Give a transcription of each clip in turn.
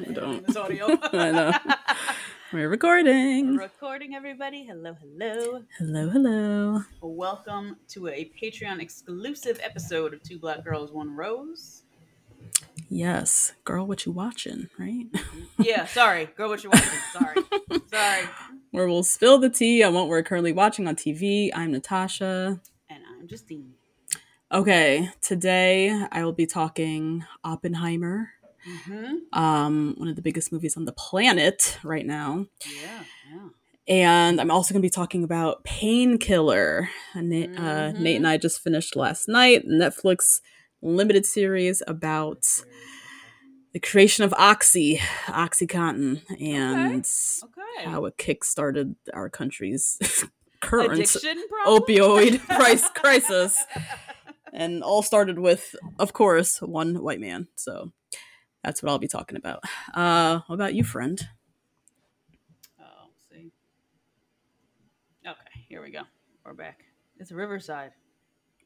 I don't. This audio. I know. We're recording. Recording, everybody. Hello, hello. Hello, hello. Welcome to a Patreon exclusive episode of Two Black Girls, One Rose. Yes, girl, what you watching, right? Yeah, sorry. Girl, what you watching? Sorry. sorry. Where we'll spill the tea on what we're currently watching on TV. I'm Natasha. And I'm Justine. Okay, today I will be talking Oppenheimer, Mm-hmm. um, one of the biggest movies on the planet right now. Yeah, yeah. And I'm also going to be talking about Painkiller. Uh, Nate, uh, Mhm. Nate and I just finished last night Netflix limited series about the creation of Oxy, OxyContin, and Okay. how it kickstarted our country's current Addiction opioid price crisis. And all started with, of course, one white man. So that's what I'll be talking about. Uh, what about you, friend? Oh, see. Okay, here we go. We're back. It's Riverside.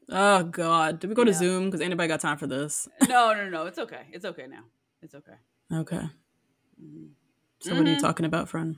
Oh God, did we go to Zoom? Because anybody got time for this? No, no, no. It's okay. It's okay now. It's okay. Okay. Mhm. So what are you Mhm. talking about, friend?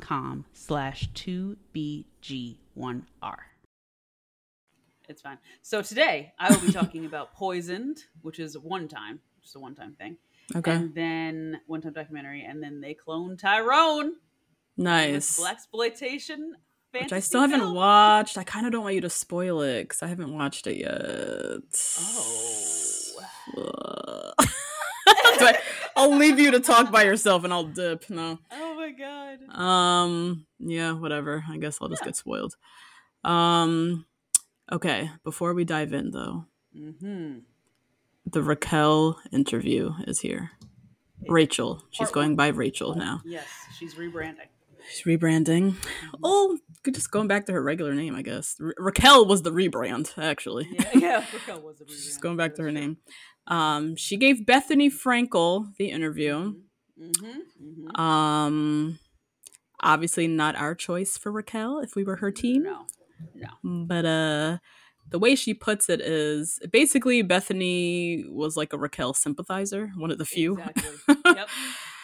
com slash 2BG1R. It's fine. So today I will be talking about Poisoned, which is one time, just a one time thing. Okay. And then one time documentary, and then they clone Tyrone. nice. Black exploitation. Which I still haven't watched. I kind of don't want you to spoil it because I haven't watched it yet. Oh. But I'll leave you to talk by yourself and I'll dip. No. Oh my god. Um. Yeah. Whatever. I guess I'll just get spoiled. Um. Okay. Before we dive in, though, Mm-hmm. the Raquel interview is here. Rachel. She's going one. by Rachel now. Yes, she's rebranding. She's rebranding. Oh, good- just going back to her regular name, I guess. Ra- Raquel was the rebrand, actually. Yeah, yeah. Raquel was She's rebrand. going back to her name. Um, she gave Bethany Frankel the interview. true. Mhm, mhm. Um, obviously not our choice for Raquel if we were her team. No, no. But uh, the way she puts it is basically Bethany was like a Raquel sympathizer, one of the few. Exactly. yep.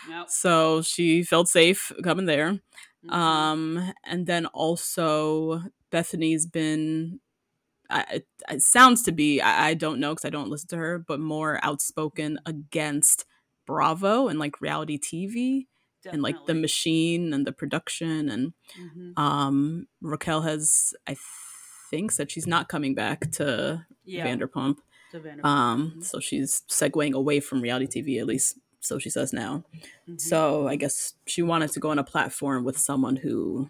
Yep. So she felt safe coming there. Mhm. Um, and then also Bethany's been. I, it, sounds to be I, I don't know because I don't listen to her, but more outspoken against Bravo and like reality TV and like the machine and the production and Mhm. um Raquel has I think said she's not coming back to Yeah. Vanderpump. to Vanderpump. Um, Mhm. so she's segueing away from reality TV at least. So she says now. Mhm. So I guess she wanted to go on a platform with someone who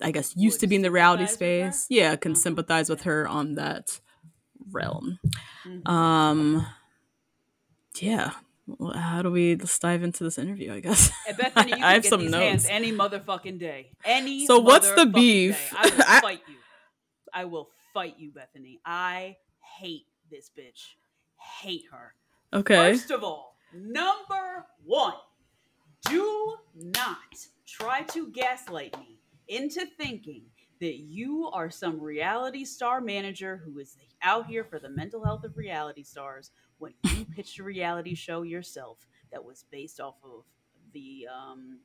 I guess used Would to be in the reality sympathize with her? space. Yeah, can Mhm. sympathize with her on that realm. Mhm. Um yeah. Well, How do we let's dive into this interview, I guess? Bethany, I have some notes. any motherfucking day. Any. So what's the beef? day. I will I- fight you. I will fight you, Bethany. I hate this bitch. Hate her. Okay. First of all, number one, do not try to gaslight me into thinking that you are some reality star manager who is out here for the mental health of reality stars when you pitched a reality show yourself that was based off of the um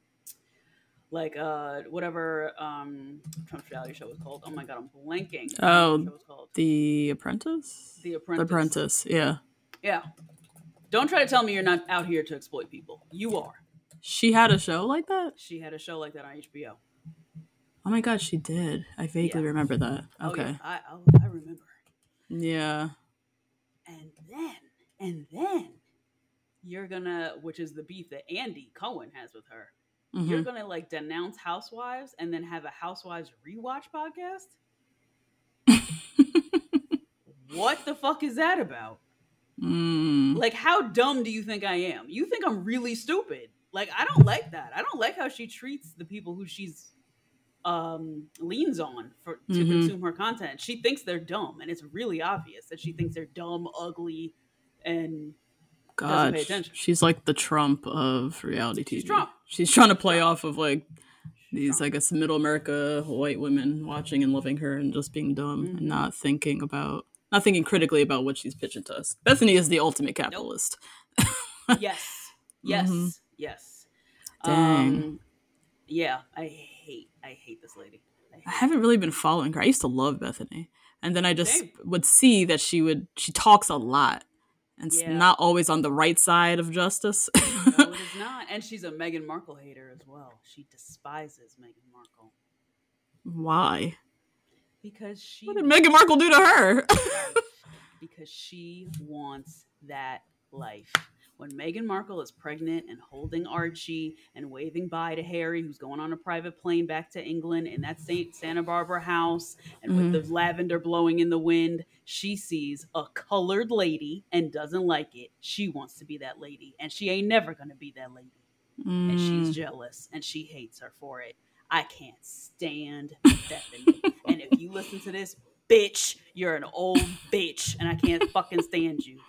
like uh whatever um Trump's reality show was called. Oh my god, I'm blanking. Oh, the. The Apprentice? The The Apprentice. Apprentice, yeah. Yeah. Don't try to tell me you're not out here to exploit people. You are. She had a show like that? She had a show like that on HBO. Oh my god, she did. I vaguely Yeah. remember that. Oh, Okay. yeah. I, I I remember. yeah. And then and then you're gonna, which is the beef that Andy Cohen has with her. You're Mhm. gonna like denounce Housewives and then have a Housewives rewatch podcast. what the fuck is that about? Mm. Like, how dumb do you think I am? You think I'm really stupid? Like, I don't like that. I don't like how she treats the people who she's um leans on for to Mhm. consume her content. She thinks they're dumb, and it's really obvious that she thinks they're dumb, ugly, and God, pay attention. she's like the Trump of reality TV. She's Trump. She's trying to play off of like these, I guess, middle America white women watching and loving her and just being dumb Mm-hmm. and not thinking about, not thinking critically about what she's pitching to us. Bethany is the ultimate capitalist. yes, yes, Mhm. yes. Dang. Um, yeah, I hate, I hate this lady. I I haven't really been following her. I used to love Bethany, and then I just Same. would see that she would she talks a lot, and it's Yeah. not always on the right side of justice. no, it is not. And she's a Meghan Markle hater as well. She despises Meghan Markle Why? Because she What did Meghan Markle do to her? because she wants that life. When Meghan Markle is pregnant and holding Archie and waving bye to Harry, who's going on a private plane back to England in that Saint Santa Barbara house, and with the lavender blowing in the wind, she sees a colored lady and doesn't like it. She wants to be that lady, and she ain't never gonna be that lady. And Mm. she's jealous, and she hates her for it. I can't stand Bethany. and if you listen to this, bitch, you're an old bitch, and I can't fucking stand you.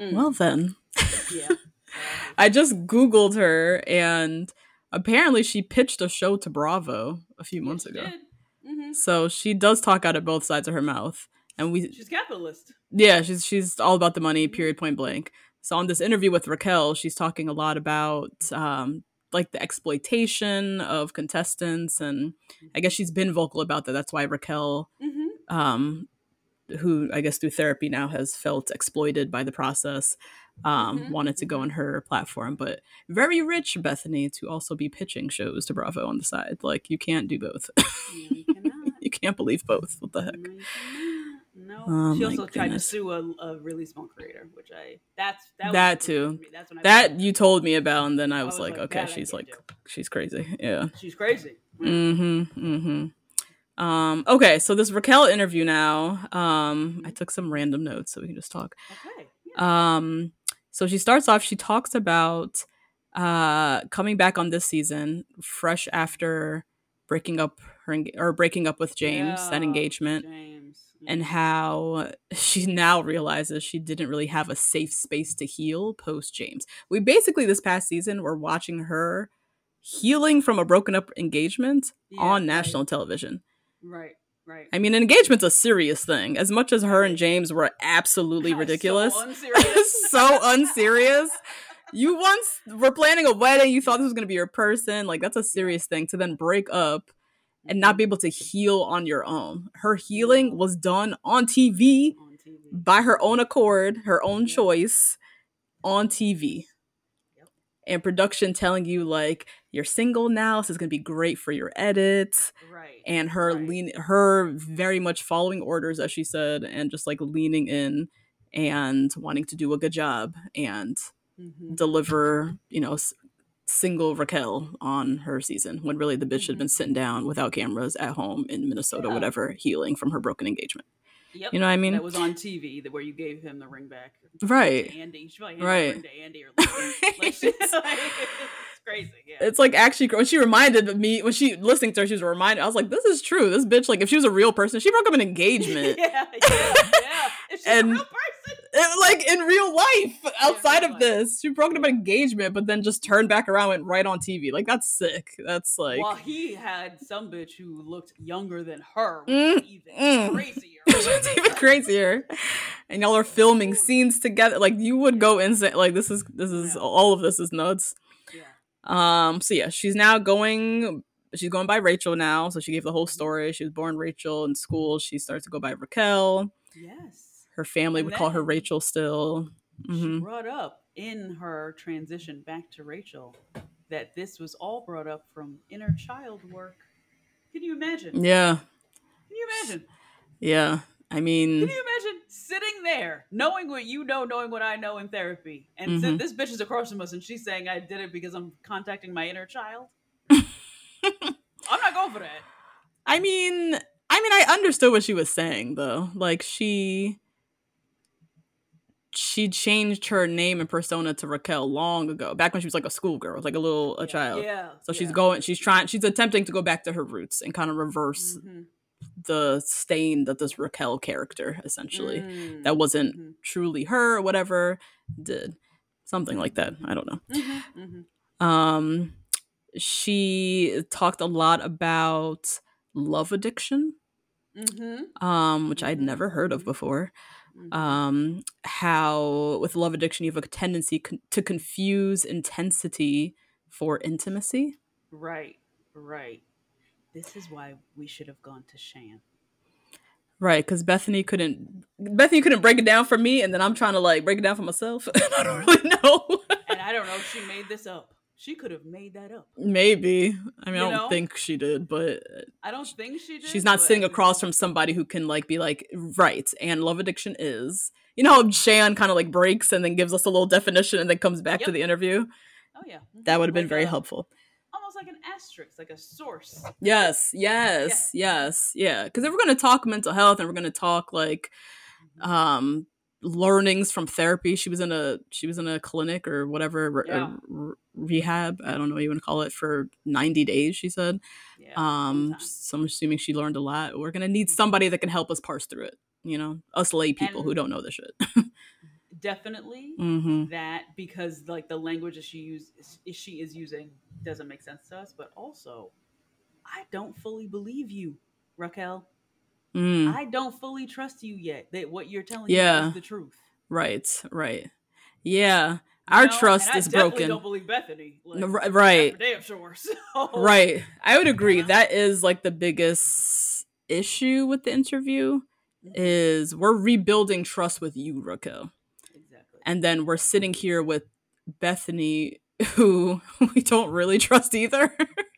Mm. well then. Yeah. I just Googled her and apparently she pitched a show to Bravo a few months ago. hmm So she does talk out of both sides of her mouth. And we She's capitalist. yeah, she's she's all about the money, period point blank. So on this interview with Raquel, she's talking a lot about um like the exploitation of contestants and I guess she's been vocal about that. That's why Raquel Mm-hmm. um who I guess through therapy now has felt exploited by the process um Mhm, wanted to go on her platform but very rich Bethany to also be pitching shows to Bravo on the side. Like you can't do both. You you can't believe both. What the heck? No. No. Oh she also tried to sue a, a really small creator, which I that's that, That was too. That's when I That you told me about and then I I was, was like, like, okay, she's like do. she's crazy. Yeah. she's crazy. Mm-hmm. Mm-hmm. Um, okay, so this Raquel interview now. Um, I took some random notes so we can just talk. Okay. Yeah. Um, so she starts off, she talks about uh coming back on this season, fresh after breaking up her or breaking up with James, that engagement, James. And how she now realizes she didn't really have a safe space to heal post James. We basically this past season were watching her healing from a broken up engagement Yeah, on right. national television. Right. Right. I mean, an engagement's a serious thing. As much as her and James were absolutely ridiculous, So unserious. so unserious. You once were planning a wedding, you thought this was going to be your person. Like, that's a serious thing to then break up and not be able to heal on your own. Her healing was done on TV on TV. by her own accord, her own Yeah. choice on TV. Yep. And production telling you, like, you're single now, so it's going to be great for your edits Right. and her right. lean her very much following orders as she said and just like leaning in and wanting to do a good job and Mhm. deliver you know single raquel on her season when really the bitch had mm-hmm. been sitting down without cameras at home in minnesota Yeah. whatever healing from her broken engagement Yep. you know what I mean? That was on TV, that where you gave him the ring back. Right. To Andy. She probably Right. the ring to Andy or like, like, it's crazy. Yeah. it's like actually when she reminded me when she listening to her she was reminded i was like this is true this bitch like if she was a real person she broke up an engagement yeah, yeah, yeah. If she's And- a real person. It- like in real life outside real of life. this she broke up an engagement but then just turned back around and went right on tv like that's sick that's like Well, he had some bitch who looked younger than her, Mm, even mm. crazier. it's even crazier and y'all are filming scenes together like you would go insane like this is this is Yeah. all of this is nuts Yeah. um so yeah she's now going she's going by rachel now so she gave the whole story she was born rachel in school she starts to go by raquel Yes. her family And would call her rachel still She Mhm. brought up in her transition back to Rachel that this was all brought up from inner child work. Can you imagine? yeah Can you imagine? Yeah i mean Can you imagine sitting there, knowing what you know, knowing what I know in therapy, and Mhm. this bitch is across from us, and she's saying I did it because I'm contacting my inner child? I'm not going for that. I mean, I mean, I understood what she was saying though. Like she she changed her name and persona to Raquel long ago, back when she was like a schoolgirl, like a little a child. Yeah. So she's yeah. going, she's trying, she's attempting to go back to her roots and kind of reverse Mhm. The stain that this Raquel character essentially Mm. that wasn't Mhm. truly her or whatever did something like that. I don't know. Mhm, mhm. Um, she talked a lot about love addiction, Mhm, um, which I'd Mhm, never heard of mhm. before. Um, how with love addiction you have a tendency con- to confuse intensity for intimacy. Right, right. This is why we should have gone to Shan. Right, because Bethany couldn't Bethany couldn't break it down for me, and then I'm trying to like break it down for myself. I don't really know. And I don't know if she made this up. She could have made that up. Maybe. I mean, You I don't know? think she did, but I don't think she did. she's not but- sitting across from somebody who can like be like, right. And love addiction is, you know, how Shan kind of like breaks and then gives us a little definition and then comes back to the interview. Oh yeah, Mhm. That would have been Like very a- helpful. Like an asterisk, like a source. Yes, yes, yes, yeah. Because if we're gonna talk mental health and we're gonna talk like Mm-hmm. um learnings from therapy, she was in a she was in a clinic or whatever Yeah. re- rehab. I don't know what you want to call it for ninety days. She said. Yeah. Um, so I'm assuming she learned a lot. We're gonna need somebody that can help us parse through it. You know, us lay people who don't know the shit. definitely hmm that because like the language that she use is, she is using doesn't make sense to us. But also, I don't fully believe you, Raquel. Mm, I don't fully trust you yet. That what you're telling Yeah. me is the truth. right, right. Yeah. our know? trust is broken. Don't believe Bethany. Like, No, right. Damn sure. So, Right. I would agree. That is like the biggest issue with the interview Mm-hmm. is we're rebuilding trust with you, Raquel. And then we're sitting here with Bethany who we don't really trust either.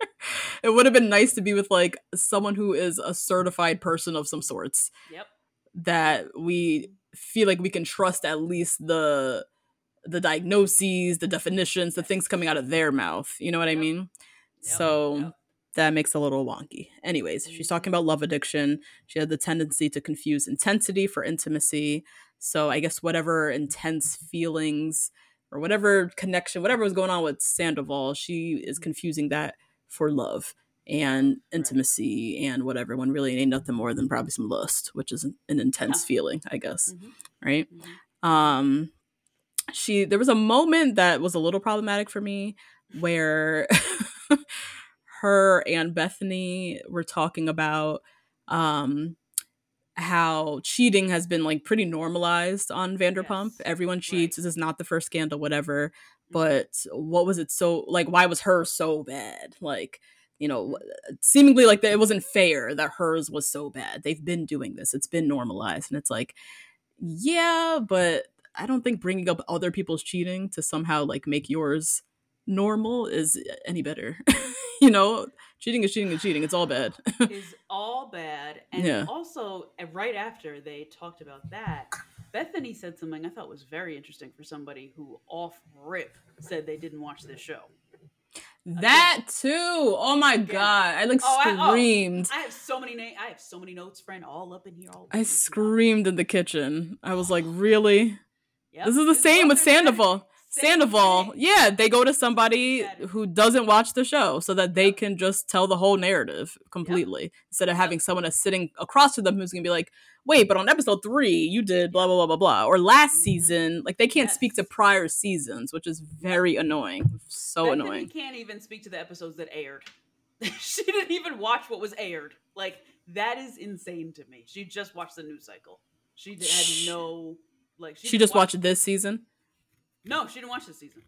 it would have been nice to be with like someone who is a certified person of some sorts Yep. that we feel like we can trust at least the the diagnoses, the definitions, the things coming out of their mouth. You know what I mean? Yep. So Yep. that makes a little wonky. Anyways, she's mm-hmm. talking about love addiction. She had the tendency to confuse intensity for intimacy. So I guess whatever intense feelings or whatever connection, whatever was going on with Sandoval, she is confusing that for love and intimacy and whatever when really ain't nothing more than probably some lust, which is an, an intense Yeah. feeling, I guess. Mhm. Right? Mhm. um she there was a moment that was a little problematic for me where her and Bethany were talking about um how cheating has been like pretty normalized on Vanderpump. Yes. Everyone cheats. Right. This is not the first scandal, whatever. Mhm. But what was it so like? Why was hers so bad? Like, you know, seemingly like that it wasn't fair that hers was so bad. They've been doing this. It's been normalized, and it's like, yeah, but I don't think bringing up other people's cheating to somehow like make yours normal is any better. you know, cheating is cheating is cheating. It's all bad. is all bad. And Yeah. also, uh, right after they talked about that, Bethany said something I thought was very interesting for somebody who off rip said they didn't watch this show. that too. Oh my god! I like Oh, I- oh, screamed. I have so many na- I have so many notes, friend, all up in here. All I screamed in the kitchen. I was like, really? Yep, This is the same with. Sandoval. Sandoval, yeah, they go to somebody who doesn't watch the show so that they Yep. can just tell the whole narrative completely instead of having someone that's sitting across from them who's gonna be like, wait, but on episode three, you did blah, blah, blah, blah, blah. Or last Mhm. season, like they can't speak to prior seasons, which is very annoying. So Bethany annoying. can't even speak to the episodes that aired. she didn't even watch what was aired. Like that is insane to me. She just watched the news cycle. She had no like. She just watched this season. No, she didn't watch this season.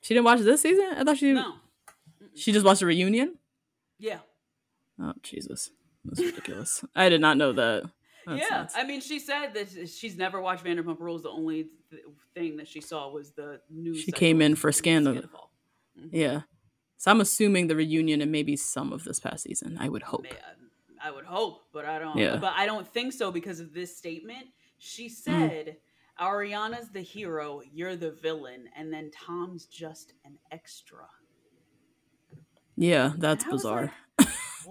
She didn't watch this season? I thought she No. she just watched the reunion. Yeah. Oh Jesus. That's ridiculous. I did not know that. That's yeah. nuts. I mean, she said that she's never watched Vanderpump Rules. The only th- thing that she saw was the news. She came in for Scandal. Scandival. Mhm. Yeah. So I'm assuming the reunion and maybe some of this past season. I would hope. I would hope, but I don't. Yeah. But I don't think so because of this statement. She Mm. "Ariana's the hero, you're the villain, and then Tom's just an extra." Yeah, that's bizarre.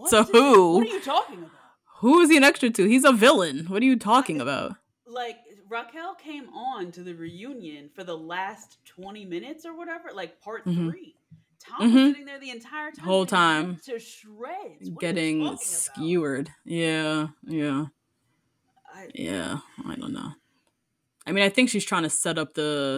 So who? What are you talking about? Who is he an extra to? He's a villain. What are you talking about? Like Raquel came on to the reunion for the last twenty minutes or whatever, like part Mhm. three. Tom was Mhm. sitting there the entire time, Whole time. to shreds. What Getting talking about? skewered. Yeah, yeah, I, yeah. I don't know. I mean, I think she's trying to set up the.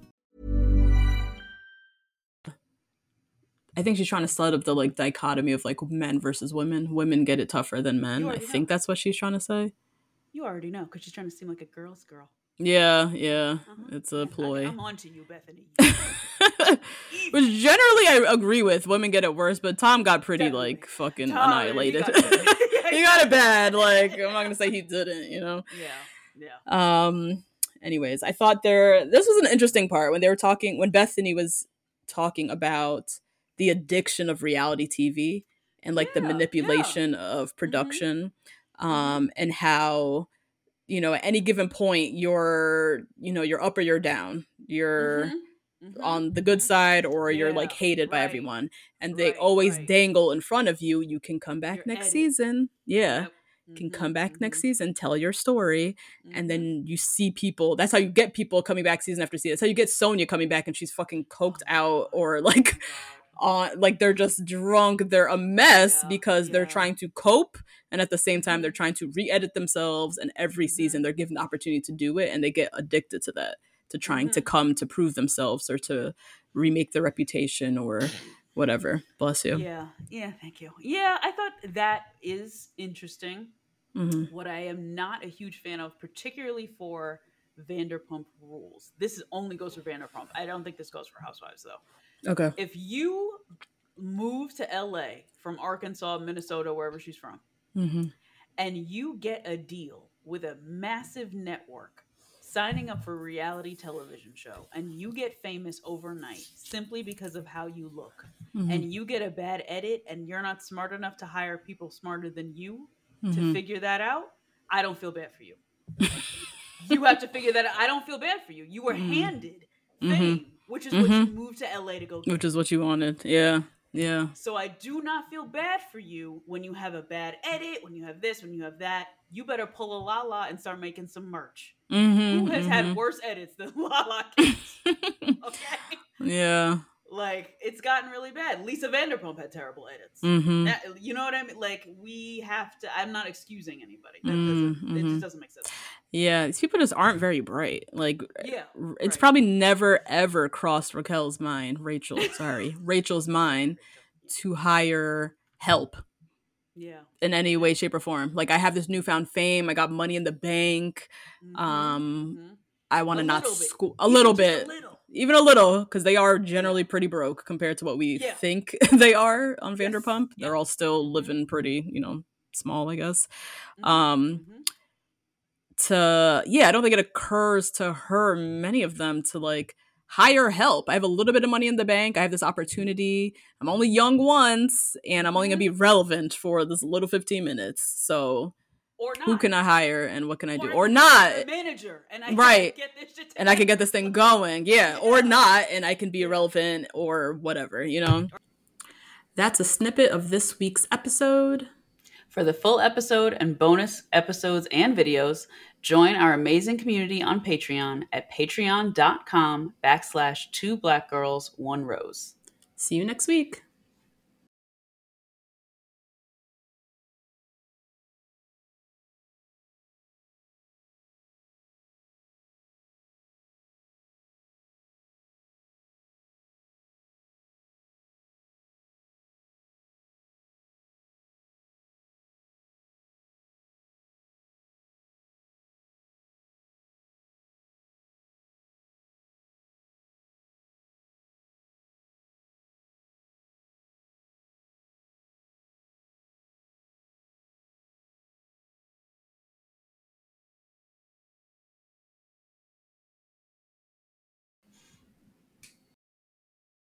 I think she's trying to set up the like dichotomy of like men versus women. Women get it tougher than men. I already think that's what she's trying to say. You already know because she's trying to seem like a girl's girl. Yeah, yeah. Uh-huh. It's a ploy. I'm on to you, Bethany. Which generally I agree with. Women get it worse, but Tom got pretty like fucking Tom, he annihilated. got he got it bad. Like I'm not gonna say he didn't, you know. Yeah, yeah. Um. Anyways, I thought there. This was an interesting part when they were talking when Bethany was talking about the addiction of reality TV and like the Yeah, Mm-hmm. manipulation of production, um, and how you know at any given point you're you know you're up or you're down. You're Mhm, on the good side or you're like Yeah, hated by everyone and they right, always right. dangle in front of you you can come back Your next edit. season yeah Yep. can Mhm, come back next season tell your story and then you see people that's how you get people coming back season after season that's how you get sonia coming back and she's fucking coked out or like on like they're just drunk they're a mess Yeah, because they're trying to cope and at the same time they're trying to re-edit themselves and every season they're given the opportunity to do it and they get addicted to that to trying to come to prove themselves or to remake their reputation or whatever bless you Yeah, yeah, thank you. Yeah, I thought that is interesting. hmm What I am not a huge fan of, particularly for Vanderpump Rules. This is, only goes for Vanderpump. I don't think this goes for Housewives though. Okay. If you move to LA from Arkansas, Minnesota, wherever she's from, hmm and you get a deal with a massive network signing up for a reality television show and you get famous overnight simply because of how you look mm-hmm. and you get a bad edit and you're not smart enough to hire people smarter than you to mm-hmm. figure that out i don't feel bad for you. You have to figure that out. I don't feel bad for you. You were mm-hmm. handed fame which is what you moved to la to go get which is what you wanted yeah yeah so I do not feel bad for you when you have a bad edit, when you have this, when you have that. You better pull a Lala and start making some merch. mm-hmm, Who has had worse edits than Lala Kent? okay. yeah Like it's gotten really bad. Lisa Vanderpump had terrible edits. hmm That, you know what I mean? Like we have to. I'm not excusing anybody. That Mm, doesn't. It just doesn't make sense. Yeah, these people just aren't very bright. Like, Yeah, it's right. probably never ever crossed Raquel's mind, Rachel, sorry, Rachel's mind to hire help Yeah. in any way, shape, or form. Like, I have this newfound fame. I got money in the bank. Mhm, Um, mhm. I want to not school a little bit, A little. Even a little, because they are generally pretty broke compared to what we Yeah. think they are on Yes. Vanderpump. Yeah. They're all still living pretty, you know, small, I guess. Mhm, Um, mhm. to yeah i don't think it occurs to her many of them to like hire help i have a little bit of money in the bank i have this opportunity i'm only young once and i'm only going to be relevant for this little 15 minutes so Or not. who can i hire and what can i do? Or not. a manager, and I can Right. get this shit and i can get this thing going. Yeah. Or not and i can be irrelevant or whatever you know? That's a snippet of this week's episode. For the full episode and bonus episodes and videos, join our amazing community on Patreon at patreon.com backslash two black girls, one rose. see you next week